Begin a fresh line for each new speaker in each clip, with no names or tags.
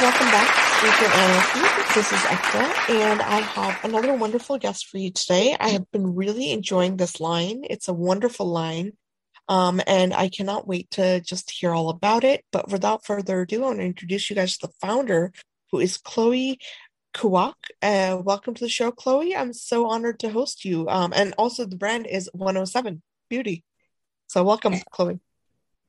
Welcome back to Skincare Anarchy. This is Ekta, and I have another wonderful guest for you today. I have been really enjoying this line. It's a wonderful line, um, and I cannot wait to just hear all about it. But without further ado, I want to introduce you guys to the founder, who is Chloe Kwak. Uh, welcome to the show, Chloe. I'm so honored to host you. Um, and also the brand is 107 Beauty. So welcome, Chloe.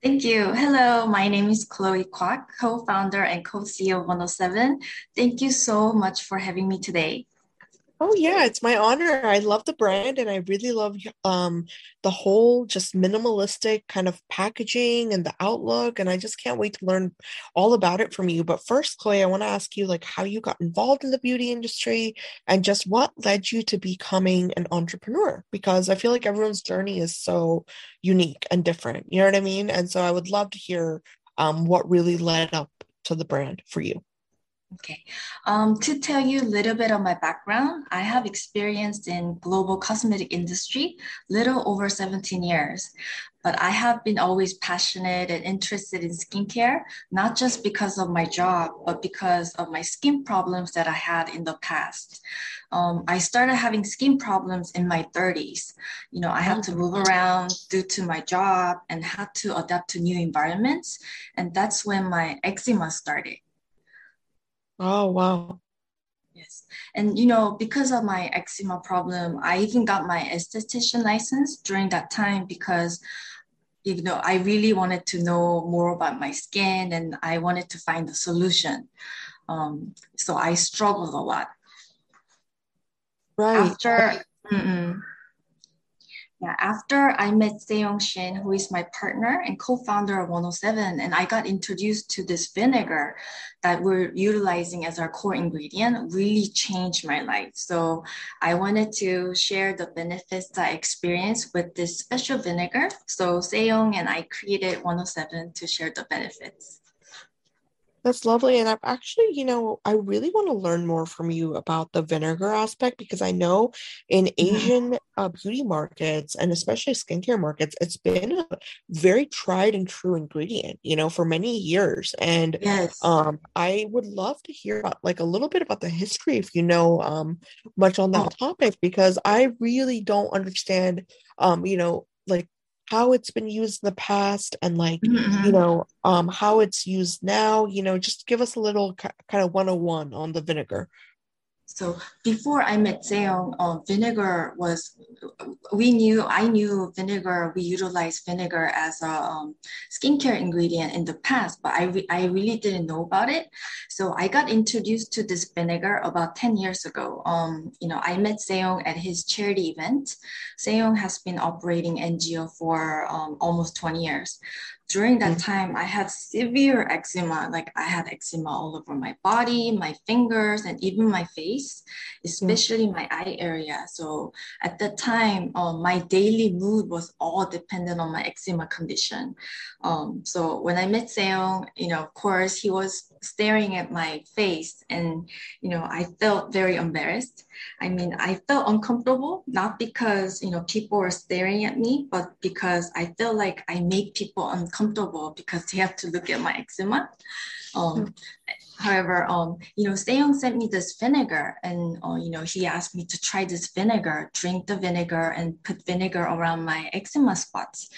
Thank you. Hello, my name is Chloe Kwak, co-founder and co-CEO of 107. Thank you so much for having me today.
Oh yeah, it's my honor. I love the brand and I really love um the whole just minimalistic kind of packaging and the outlook and I just can't wait to learn all about it from you. But first, Chloe, I want to ask you like how you got involved in the beauty industry and just what led you to becoming an entrepreneur because I feel like everyone's journey is so unique and different. You know what I mean? And so I would love to hear um what really led up to the brand for you.
Okay, um, to tell you a little bit of my background, I have experience in global cosmetic industry, little over 17 years. But I have been always passionate and interested in skincare, not just because of my job, but because of my skin problems that I had in the past. Um, I started having skin problems in my 30s. You know, I had to move around due to my job and had to adapt to new environments. And that's when my eczema started.
Oh, wow.
Yes. And you know, because of my eczema problem, I even got my esthetician license during that time because you know, I really wanted to know more about my skin and I wanted to find a solution. Um, so I struggled a lot.
Right.
After. Yeah, after I met Seong Shin, who is my partner and co-founder of 107, and I got introduced to this vinegar that we're utilizing as our core ingredient, really changed my life. So I wanted to share the benefits I experienced with this special vinegar. So Seong and I created 107 to share the benefits.
That's lovely. And I've actually, you know, I really want to learn more from you about the vinegar aspect because I know in
Mhm.
Asian uh, beauty markets and especially skincare markets, it's been a very tried and true ingredient, you know, for many years. And
Yes.
um, I would love to hear about like a little bit about the history if you know um, much on
Oh,
that topic because I really don't understand, um, you know, like how it's been used in the past and like
mhm.
you know um how it's used now you know just give us a little ki- kind of 101 on the vinegar
So before I met Seong, uh, vinegar was, we knew, I knew vinegar, we utilized vinegar as a um, skincare ingredient in the past, but I, re- I really didn't know about it. So I got introduced to this vinegar about 10 years ago. Um, you know, I met Seong at his charity event. Seong has been operating NGO for um, almost 20 years during that time i had severe eczema like i had eczema all over my body my fingers and even my face especially my eye area. So at that time um, my daily mood was all dependent on my eczema condition. Um, so when i met seong you know of course he was staring at my face and you know i felt very embarrassed. I mean i felt uncomfortable not because you know people were staring at me but because i felt like i make people uncomfortable because they have to look at my eczema. Um, however um, you know Seong sent me this vinegar and uh, you know he asked me to try this vinegar drink the vinegar and put vinegar around my eczema spots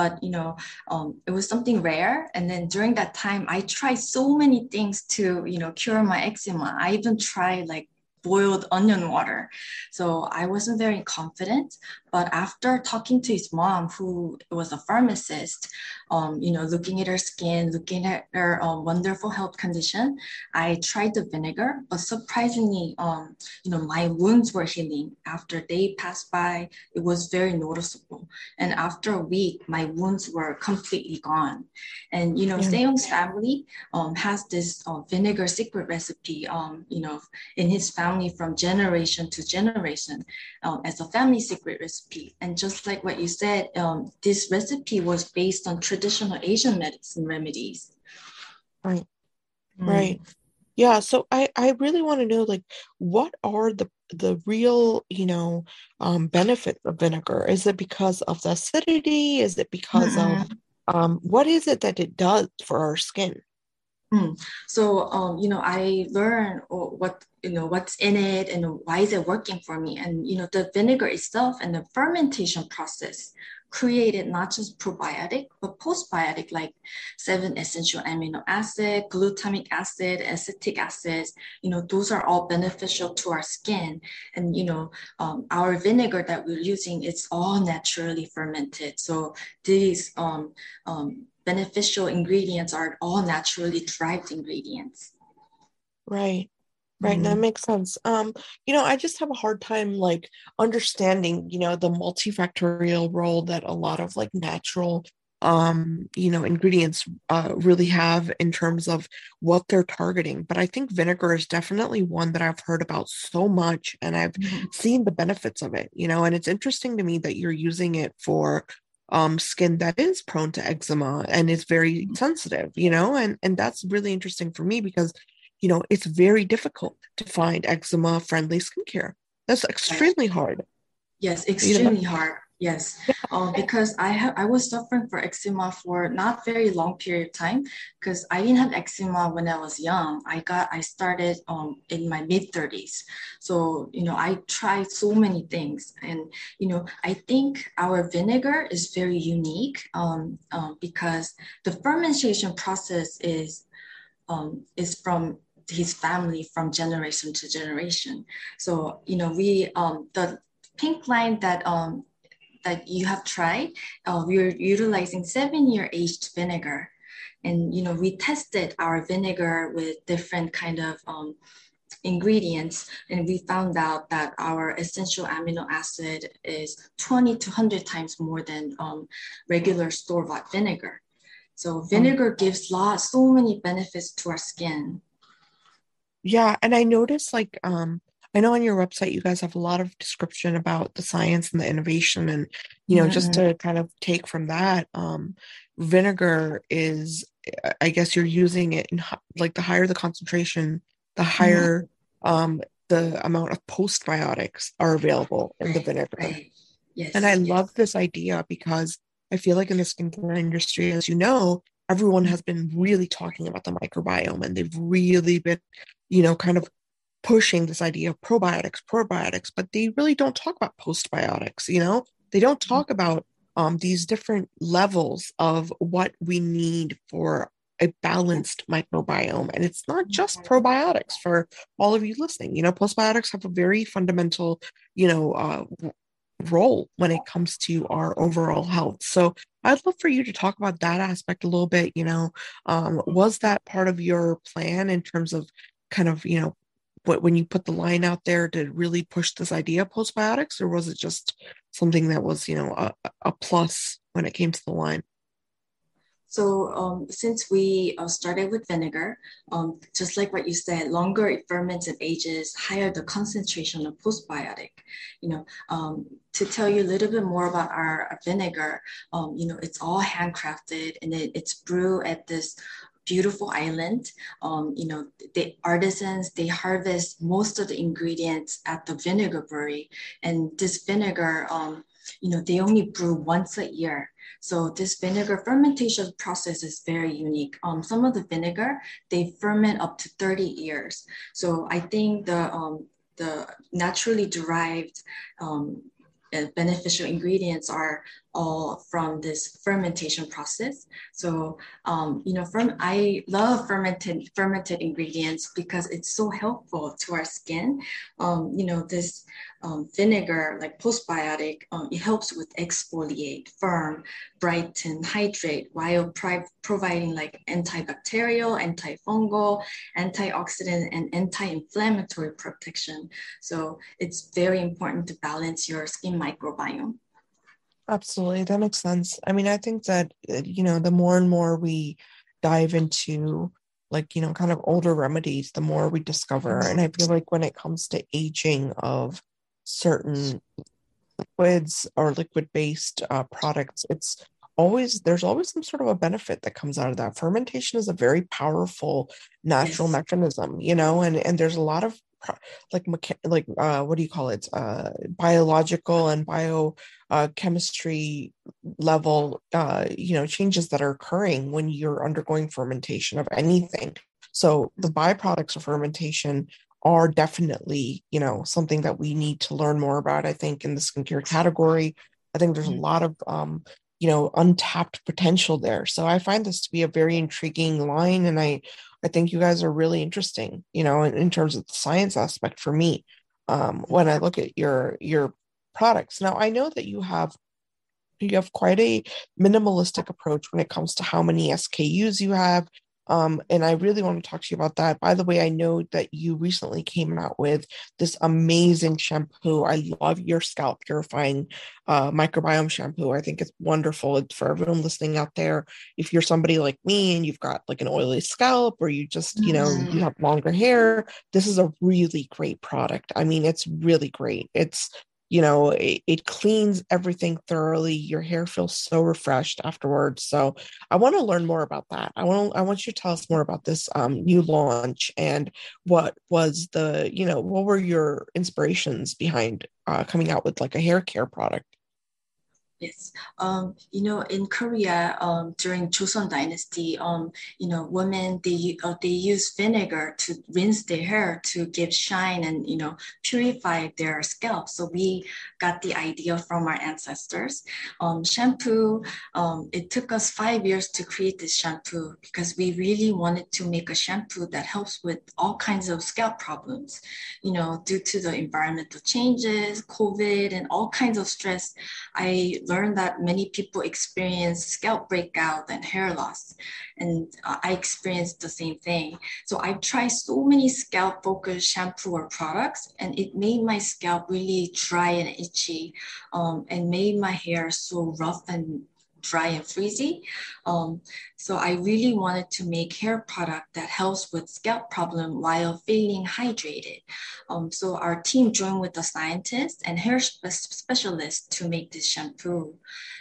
but you know um, it was something rare. And then during that time i tried so many things to you know cure my eczema. I even tried like boiled onion water. So I wasn't very confident. But after talking to his mom, who was a pharmacist, um, you know, looking at her skin, looking at her um, wonderful health condition, I tried the vinegar. But surprisingly, um, you know, my wounds were healing. After a day passed by, it was very noticeable. And after a week, my wounds were completely gone. And you know, yeah. Seong's family um, has this uh, vinegar secret recipe. Um, you know, in his family from generation to generation um, as a family secret recipe recipe. And just like what you said, um, this recipe was based on traditional Asian medicine remedies.
Right. Mm. Right. Yeah. So I, I really want to know like what are the the real, you know, um, benefits of vinegar? Is it because of the acidity? Is it because mm-hmm. of um, what is it that it does for our skin?
Mm. So, um, you know, I learned what, you know, what's in it and why is it working for me. And, you know, the vinegar itself and the fermentation process created not just probiotic, but postbiotic, like seven essential amino acid, glutamic acid, acetic acids, you know, those are all beneficial to our skin. And, you know, um, our vinegar that we're using, it's all naturally fermented. So these um, um, beneficial ingredients are all naturally derived ingredients.
Right. Right. Mm-hmm. That makes sense. Um, you know, I just have a hard time like understanding, you know, the multifactorial role that a lot of like natural um, you know, ingredients uh really have in terms of what they're targeting. But I think vinegar is definitely one that I've heard about so much and I've mm-hmm. seen the benefits of it, you know, and it's interesting to me that you're using it for um, skin that is prone to eczema and is very mm-hmm. sensitive, you know, and and that's really interesting for me because, you know, it's very difficult to find eczema friendly skincare. That's extremely hard.
Yes, extremely you know? hard. Yes, um, because I have I was suffering for eczema for not very long period of time because I didn't have eczema when I was young. I got I started um, in my mid thirties, so you know I tried so many things, and you know I think our vinegar is very unique um, um because the fermentation process is um, is from his family from generation to generation. So you know we um, the pink line that um, that you have tried, uh, we're utilizing seven year aged vinegar. And, you know, we tested our vinegar with different kind of um, ingredients and we found out that our essential amino acid is 20 to 100 times more than um, regular store-bought vinegar. So vinegar gives lot, so many benefits to our skin.
Yeah, and I noticed like um I know on your website you guys have a lot of description about the science and the innovation, and you know, mm-hmm. just to kind of take from that, um, vinegar is, I guess, you're using it in like the higher the concentration, the mm-hmm. higher mm-hmm. um, the amount of postbiotics are available in the vinegar. Right. Yes, and I yes. love this idea because I feel like in the skincare industry, as you know, everyone has been really talking about the microbiome and they've really been, you know, kind of pushing this idea of probiotics, probiotics, but they really don't talk about postbiotics, you know? They don't mm-hmm. talk about um, these different levels of what we need for a balanced microbiome. And it's not just mm-hmm. probiotics for all of you listening. You know, postbiotics have a very fundamental, you know, uh, role when it comes to our overall health. So I'd love for you to talk about that aspect a little bit. You know, um, was that part of your plan in terms of kind of, you know, what when you put the line out there to really push this idea of postbiotics or was it just something that was you know a, a plus when it came to the line
so um, since we uh, started with vinegar, um, just like what you said, longer it ferments and ages, higher the concentration of postbiotic. You know, um, to tell you a little bit more about our, our vinegar, um, you know, it's all handcrafted and it, it's brewed at this beautiful island. Um, you know, the artisans, they harvest most of the ingredients at the vinegar brewery. And this vinegar, um, you know, they only brew once a year. So this vinegar fermentation process is very unique. Um, some of the vinegar, they ferment up to 30 years. So I think the, um, the naturally derived um, beneficial ingredients are all from this fermentation process. So, um, you know, from I love fermented fermented ingredients because it's so helpful to our skin. Um, you know, this um, vinegar, like postbiotic, um, it helps with exfoliate, firm, brighten, hydrate, while providing like antibacterial, antifungal, antioxidant, and anti-inflammatory protection. So it's very important to balance your skin microbiome.
Absolutely. That makes sense. I mean, I think that, you know, the more and more we dive into like, you know, kind of older remedies, the more we discover. And I feel like when it comes to aging of certain liquids or liquid based uh, products, it's always, there's always some sort of a benefit that comes out of that. Fermentation is a very powerful natural yes. mechanism, you know, and, and there's a lot of like mecha- like uh, what do you call it uh, biological and bio uh, chemistry level uh, you know changes that are occurring when you're undergoing fermentation of anything so the byproducts of fermentation are definitely you know something that we need to learn more about i think in the skincare category i think there's a mm-hmm. lot of um, you know untapped potential there so i find this to be a very intriguing line and i I think you guys are really interesting, you know, in, in terms of the science aspect for me. Um, when I look at your your products. Now I know that you have you have quite a minimalistic approach when it comes to how many SKUs you have um, and I really want to talk to you about that. By the way, I know that you recently came out with this amazing shampoo. I love your scalp purifying uh, microbiome shampoo. I think it's wonderful. It's for everyone listening out there. If you're somebody like me and you've got like an oily scalp or you just, you know, mm-hmm. you have longer hair, this is a really great product. I mean, it's really great. It's you know it, it, cleans everything thoroughly. Your hair feels so refreshed afterwards. So i want to learn more about that. I want i want you to tell us more about this um, new launch and what was the you know what were your inspirations behind uh, coming out with like a hair care product
Yes, um, you know, in Korea um, during Joseon Dynasty, um, you know, women they uh, they use vinegar to rinse their hair to give shine and you know purify their scalp. So we got the idea from our ancestors. Um, shampoo. Um, it took us five years to create this shampoo because we really wanted to make a shampoo that helps with all kinds of scalp problems. You know, due to the environmental changes, COVID, and all kinds of stress. I learned that many people experience scalp breakout and hair loss. And uh, I experienced the same thing. So I tried so many scalp focused shampoo or products, and it made my scalp really dry and itchy um, and made my hair so rough and dry and frizzy. Um, so I really wanted to make hair product that helps with scalp problem while feeling hydrated. Um, so our team joined with the scientists and hair specialists to make this shampoo.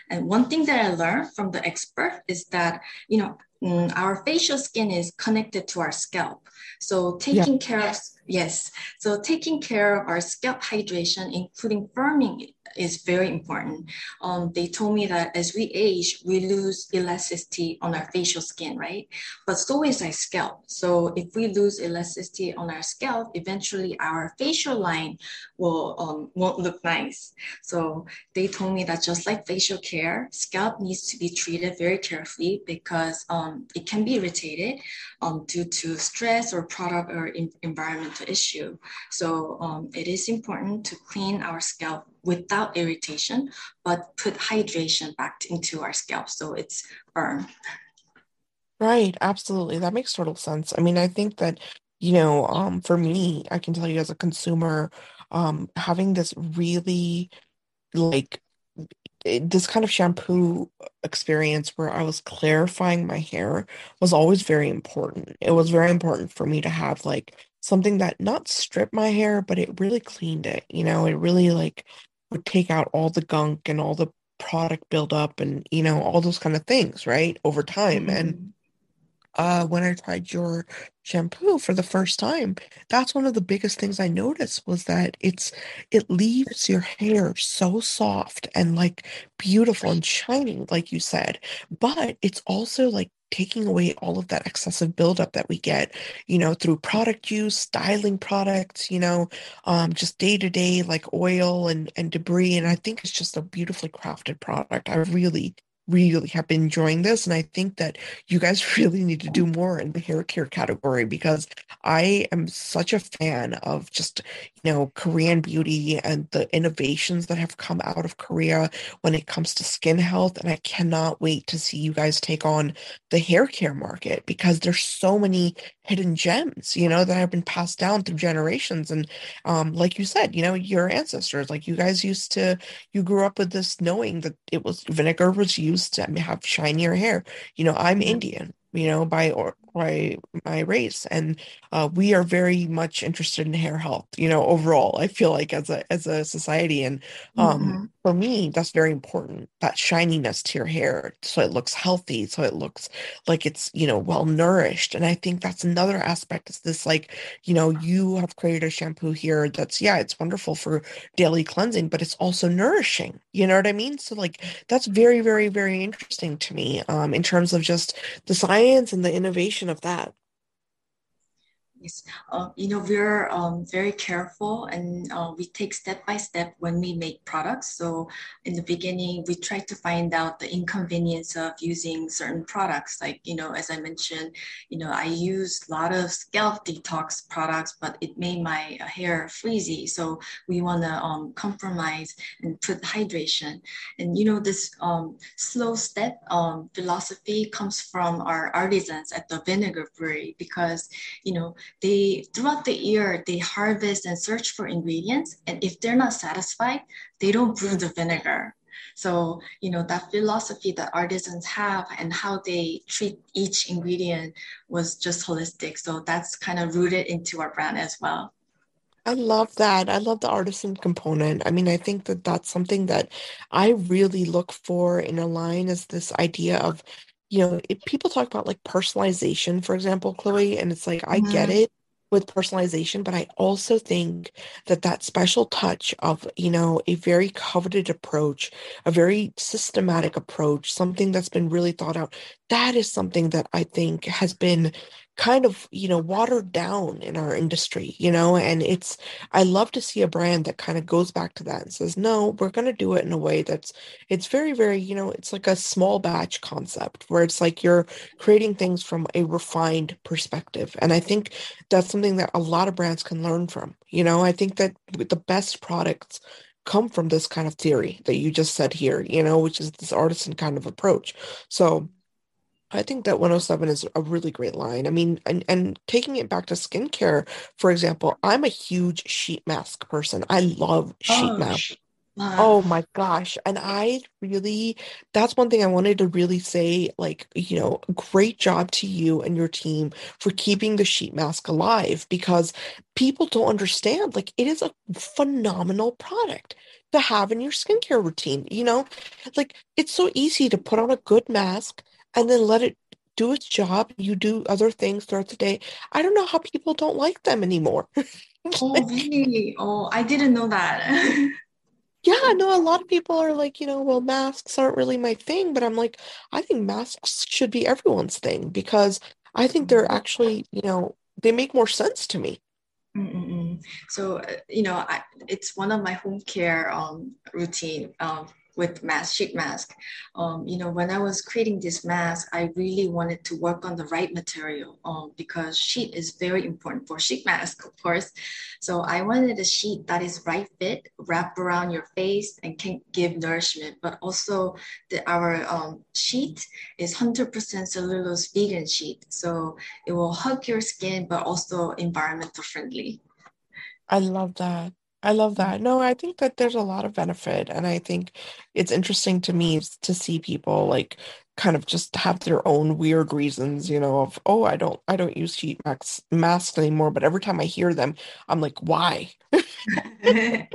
And one thing that I learned from the expert is that, you know, mm, our facial skin is connected to our scalp. So taking yeah. care of Yes. So taking care of our scalp hydration, including firming, is very important. Um, they told me that as we age, we lose elasticity on our facial skin, right? But so is our scalp. So if we lose elasticity on our scalp, eventually our facial line will um, won't look nice. So they told me that just like facial care, scalp needs to be treated very carefully because um, it can be irritated um, due to stress or product or in- environmental issue. So um, it is important to clean our scalp without irritation, but put hydration back into our scalp so it's firm.
Right, absolutely. That makes total sense. I mean, I think that, you know, um, for me, I can tell you as a consumer, um, having this really like this kind of shampoo experience where I was clarifying my hair was always very important. It was very important for me to have like something that not stripped my hair, but it really cleaned it. You know, it really like would take out all the gunk and all the product buildup and you know all those kind of things right over time mm-hmm. and uh when i tried your shampoo for the first time that's one of the biggest things i noticed was that it's it leaves your hair so soft and like beautiful and shining like you said but it's also like taking away all of that excessive buildup that we get, you know, through product use, styling products, you know, um, just day to day like oil and and debris. And I think it's just a beautifully crafted product. I really really have been enjoying this. And I think that you guys really need to do more in the hair care category because I am such a fan of just, you know, Korean beauty and the innovations that have come out of Korea when it comes to skin health. And I cannot wait to see you guys take on the hair care market because there's so many hidden gems, you know, that have been passed down through generations. And um, like you said, you know, your ancestors, like you guys used to, you grew up with this knowing that it was vinegar was used to have shinier hair. You know, I'm. Indian you know, by or by my race, and uh, we are very much interested in hair health. You know, overall, I feel like as a as a society, and um, mm-hmm. for me, that's very important. That shininess to your hair, so it looks healthy, so it looks like it's you know well nourished, and I think that's another aspect. Is this like you know you have created a shampoo here that's yeah, it's wonderful for daily cleansing, but it's also nourishing. You know what I mean? So like that's very very very interesting to me um, in terms of just the science science and the innovation of that
Yes, uh, you know, we're um, very careful and uh, we take step by step when we make products. So in the beginning, we try to find out the inconvenience of using certain products. Like, you know, as I mentioned, you know, I use a lot of scalp detox products, but it made my hair frizzy. So we want to um, compromise and put hydration. And, you know, this um, slow step um, philosophy comes from our artisans at the Vinegar Brewery because, you know, they throughout the year they harvest and search for ingredients and if they're not satisfied they don't brew the vinegar so you know that philosophy that artisans have and how they treat each ingredient was just holistic so that's kind of rooted into our brand as well
I love that. I love the artisan component. I mean, I think that that's something that I really look for in a line is this idea of you know, if people talk about like personalization, for example, Chloe, and it's like, I get mm-hmm. it with personalization, but I also think that that special touch of, you know, a very coveted approach, a very systematic approach, something that's been really thought out, that is something that I think has been kind of you know watered down in our industry you know and it's i love to see a brand that kind of goes back to that and says no we're going to do it in a way that's it's very very you know it's like a small batch concept where it's like you're creating things from a refined perspective. And i think that's something that a lot of brands can learn from you know? I think that the best products come from this kind of theory that you just said here you know which is this artisan kind of approach. So I think that 107 is a really great line. I mean, and, and taking it back to skincare, for example, I'm a huge sheet mask person. I love sheet oh, masks. Oh my gosh. And I really, that's one thing I wanted to really say, like, you know, great job to you and your team for keeping the sheet mask alive because people don't understand, like, it is a phenomenal product to have in your skincare routine. You know, like, it's so easy to put on a good mask and then let it do its job. You do other things throughout the day. I don't know how people don't like them anymore.
oh, really? Oh, I didn't know that.
yeah, no, a lot of people are like, you know, well, masks aren't really my thing, but I'm like, I think masks should be everyone's thing because I think they're mm-hmm. actually, you know, they make more sense to me.
Mm-mm. So, uh, you know, I, it's one of my home care um, routine. Um, with mask, sheet mask. Um, you know, when I was creating this mask, I really wanted to work on the right material um, because sheet is very important for sheet mask, of course. So I wanted a sheet that is right fit, wrap around your face and can give nourishment, but also the, our um, sheet is 100% cellulose vegan sheet. So it will hug your skin, but also environmental friendly.
I love that. I love mm-hmm. that. No, I think that there's a lot of benefit. And I think it's interesting to me to see people like kind of just have their own weird reasons, you know, of, oh, I don't I don't use sheet masks masks anymore. But every time I hear them, I'm like, why?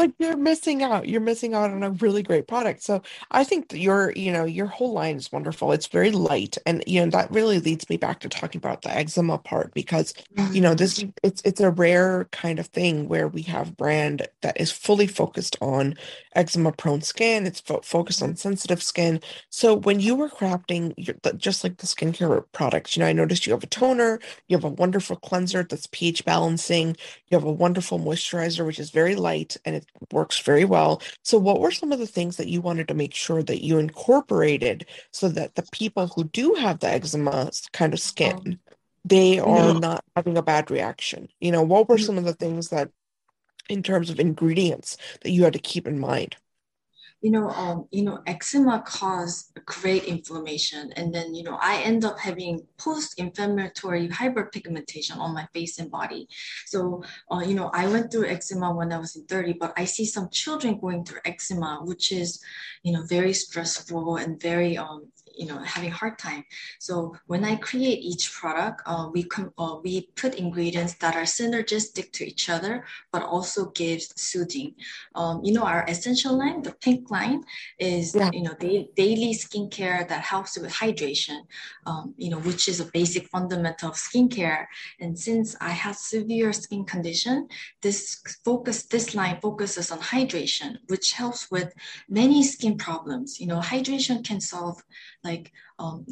like you're missing out. You're missing out on a really great product. So I think that your, you know, your whole line is wonderful. It's very light. And you know, that really leads me back to talking about the eczema part because, you know, this
Mm,
it's it's a rare kind of thing where we have brand that is fully focused on eczema prone skin. It's fo focused on sensitive skin. So when you were crafting your, the- just like the skincare products, you know, I noticed you have a toner, you have a wonderful cleanser that's pH balancing, you have a wonderful moisturizer, which is very light and it works very well. So, what were some of the things that you wanted to make sure that you incorporated so that the people who do have the eczema kind of
um,
skin, they are
know,
not having a bad reaction? You know, what were
mm,
some of the things that, in terms of ingredients, that you had to keep in mind?
You know, um, you know, eczema cause great inflammation, and then you know, I end up having post-inflammatory hyperpigmentation on my face and body. So, uh, you know, I went through eczema when I was in 30, but I see some children going through eczema, which is, you know, very stressful and very um, you know, having hard time. So when I create each product, uh, we com- uh, we put ingredients that are synergistic to each other, but also gives soothing. Um, you know, our essential line, the pink line, is
Yeah.
you know da- daily skincare that helps with hydration. Um, you know, which is a basic fundamental of skincare. And since I have severe skin condition, this focus this line focuses on hydration, which helps with many skin problems. You know, hydration can solve like um,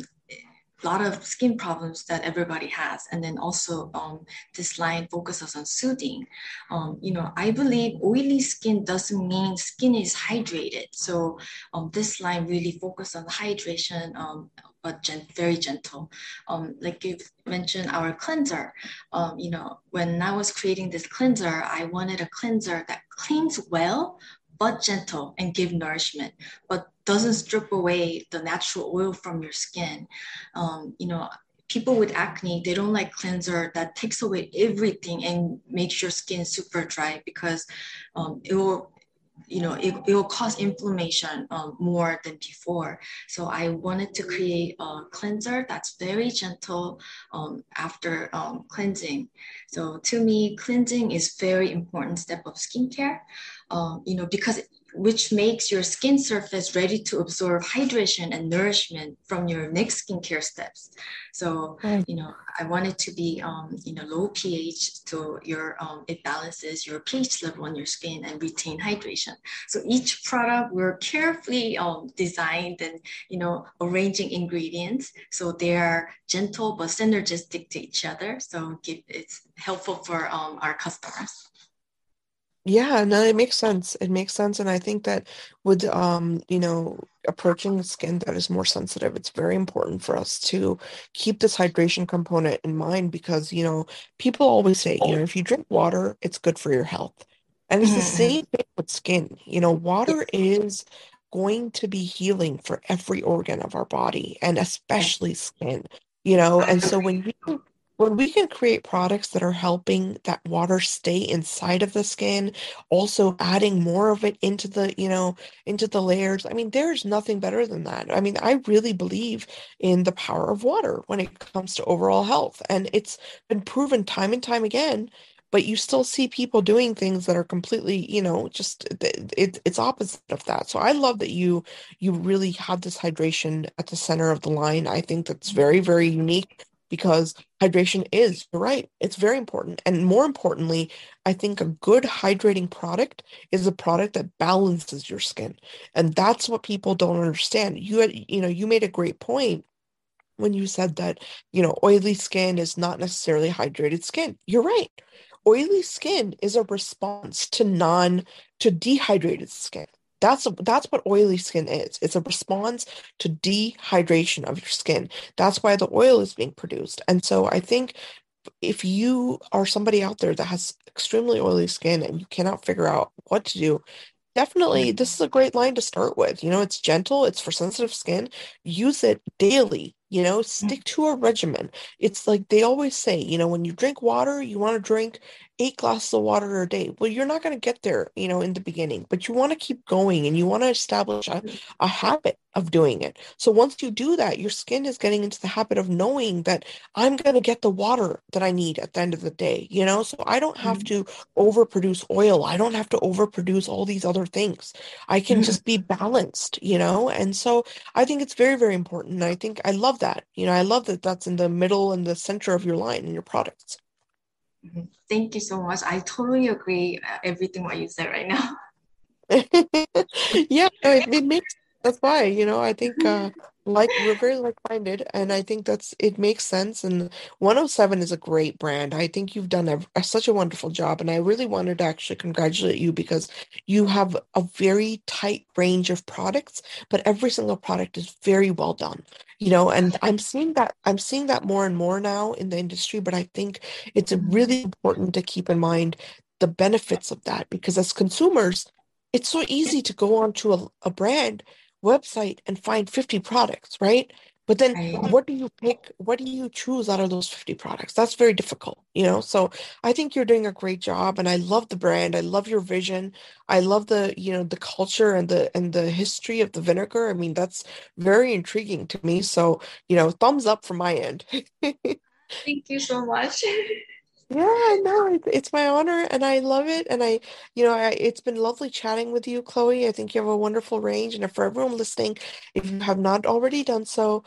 a lot of skin problems that everybody has. And then also um, this line focuses on soothing. Um, you know, I believe oily skin doesn't mean skin is hydrated. So um, this line really focuses on hydration, um, but gent- very gentle. Um, like you mentioned, our cleanser. Um, you know, when I was creating this cleanser, I wanted a cleanser that cleans well, but gentle and give nourishment, but doesn't strip away the natural oil from your skin. Um, you know, people with acne, they don't like cleanser that takes away everything and makes your skin super dry because um, it will you know it, it will cause inflammation um, more than before. So i wanted to create a cleanser that's very gentle um, after um, cleansing. So to me cleansing is very important step of skincare um, you know because which makes your skin surface ready to absorb hydration and nourishment from your next skincare steps. So you know i want it to be um, you know low ph so your um, it balances your ph level on your skin and retain hydration. So each product we're carefully um, designed and you know arranging ingredients. So they are gentle but synergistic to each other. So give, it's helpful for um, our customers
Yeah, no, it makes sense. It makes sense. And I think that with um, you know, approaching skin that is more sensitive, it's very important for us to keep this hydration component in mind because, you know, people always say, you know, if you drink water, it's good for your health. And it's the
Mhm.
same thing with skin. You know, water is going to be healing for every organ of our body and especially skin, you know. And so when can when we can create products that are helping that water stay inside of the skin also adding more of it into the, you know, into the layers. I mean, there's nothing better than that. I mean, I really believe in the power of water when it comes to overall health. And it's been proven time and time again, but you still see people doing things that are completely, you know, just it, it, it's opposite of that. So I love that you you really have this hydration at the center of the line. I think that's very, very unique because hydration is, you're right, it's very important. And more importantly, I think a good hydrating product is a product that balances your skin. And that's what people don't understand. You had, you know, you made a great point when you said that, you know, oily skin is not necessarily hydrated skin. You're right. Oily skin is a response to non to dehydrated skin. That's that's what oily skin is. It's a response to dehydration of your skin. That's why the oil is being produced. And so I think if you are somebody out there that has extremely oily skin and you cannot figure out what to do, definitely this is a great line to start with. You know, it's gentle, it's for sensitive skin. Use it daily, you know, mm. stick to a regimen. It's like they always say, you know, when you drink water, you want to drink eight glasses of water a day. Well, you're not going to get there, you know, in the beginning, but you want to keep going and you want to establish a, a habit of doing it. So once you do that, your skin is getting into the habit of knowing that I'm going to get the water that I need at the end of the day, you know? So I don't have mm-hmm. to overproduce oil. I don't have to overproduce all these other things. I can mm-hmm. just be balanced, you know? And so I think it's very, very important. And I think I love that. You know, I love that that's in the middle and the center of your line and your products.
Thank you so much. I totally agree uh, everything what you said right now.
yeah, it, it, makes that's why you know I think uh, like we're very like-minded, and I think that's it makes sense. And 107 is a great brand. I think you've done a, a, such a wonderful job, and I really wanted to actually congratulate you because you have a very tight range of products, but every single product is very well done you know and i'm seeing that i'm seeing that more and more now in the industry but i think it's really important to keep in mind the benefits of that because as consumers it's so easy to go onto a, a brand website and find 50 products right but then right. what do you pick? What do you choose out of those 50 products? That's very difficult, you know? So I think you're doing a great job and I love the brand. I love your vision. I love the, you know, the culture and the and the history of the vinegar. I mean, that's very intriguing to me. So, you know, thumbs up from my end.
Thank you so much.
Yeah, no, it's it's my honor and I love it. And I, you know, I, it's been lovely chatting with you, Chloe. I think you have a wonderful range. And for everyone listening, if you have not already done so,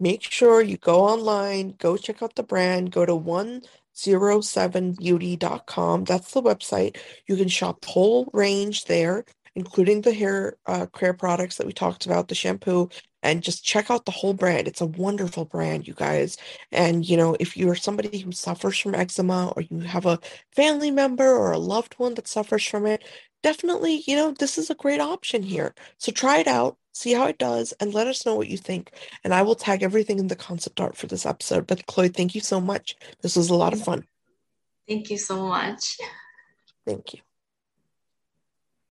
make sure you go online, go check out the brand, go to 107beauty.com. That's the website. You can shop the whole range there, including the hair uh, care products that we talked about, the shampoo, and just check out the whole brand. It's a wonderful brand, you guys. And, you know, if you're somebody who suffers from eczema or you have a family member or a loved one that suffers from it, definitely, you know, this is a great option here. So try it out see how it does, and let us know what you think. And I will tag everything in the concept art for this episode. But Chloe, thank you so much. This was a lot of fun.
Thank you so much.
Thank you.